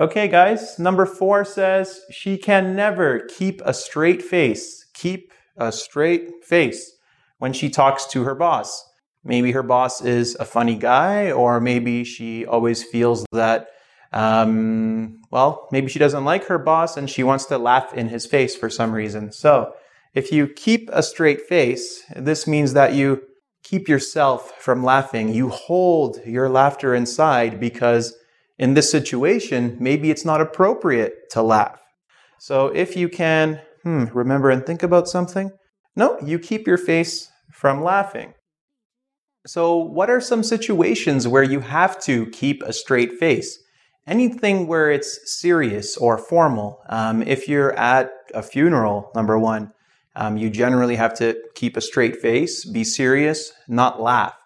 Okay, guys, number four says she can never keep a straight face. Keep a straight face when she talks to her boss. Maybe her boss is a funny guy, or maybe she always feels that, um, well, maybe she doesn't like her boss and she wants to laugh in his face for some reason. So, if you keep a straight face, this means that you keep yourself from laughing. You hold your laughter inside because in this situation, maybe it's not appropriate to laugh. So if you can, hmm, remember and think about something, no, you keep your face from laughing. So, what are some situations where you have to keep a straight face? Anything where it's serious or formal. Um, if you're at a funeral, number one, um, you generally have to keep a straight face, be serious, not laugh.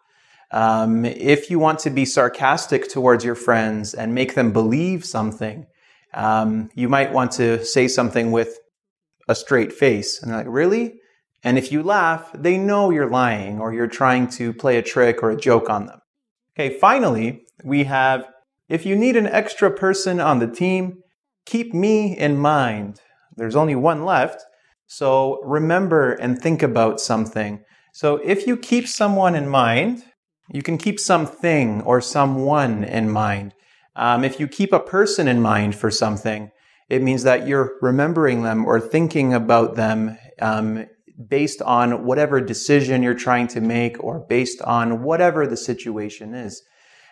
Um, if you want to be sarcastic towards your friends and make them believe something, um, you might want to say something with a straight face. And they're like, really? And if you laugh, they know you're lying or you're trying to play a trick or a joke on them. Okay, finally, we have if you need an extra person on the team, keep me in mind. There's only one left. So remember and think about something. So if you keep someone in mind, you can keep something or someone in mind. Um, if you keep a person in mind for something, it means that you're remembering them or thinking about them um, based on whatever decision you're trying to make or based on whatever the situation is.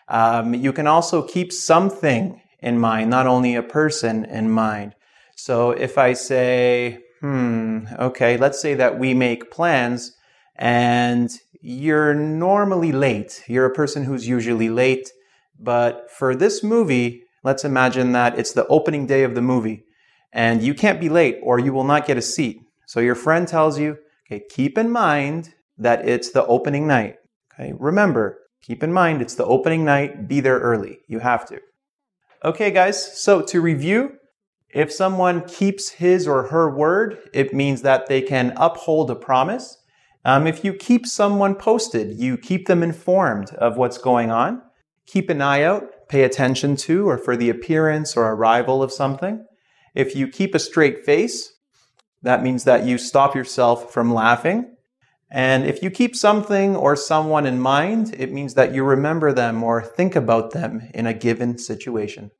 Um, you can also keep something in mind, not only a person in mind. So if I say, hmm, okay, let's say that we make plans and you're normally late. You're a person who's usually late. But for this movie, let's imagine that it's the opening day of the movie and you can't be late or you will not get a seat. So your friend tells you, okay, keep in mind that it's the opening night. Okay, remember, keep in mind it's the opening night, be there early. You have to. Okay, guys, so to review, if someone keeps his or her word, it means that they can uphold a promise. Um, if you keep someone posted, you keep them informed of what's going on. Keep an eye out, pay attention to, or for the appearance or arrival of something. If you keep a straight face, that means that you stop yourself from laughing. And if you keep something or someone in mind, it means that you remember them or think about them in a given situation.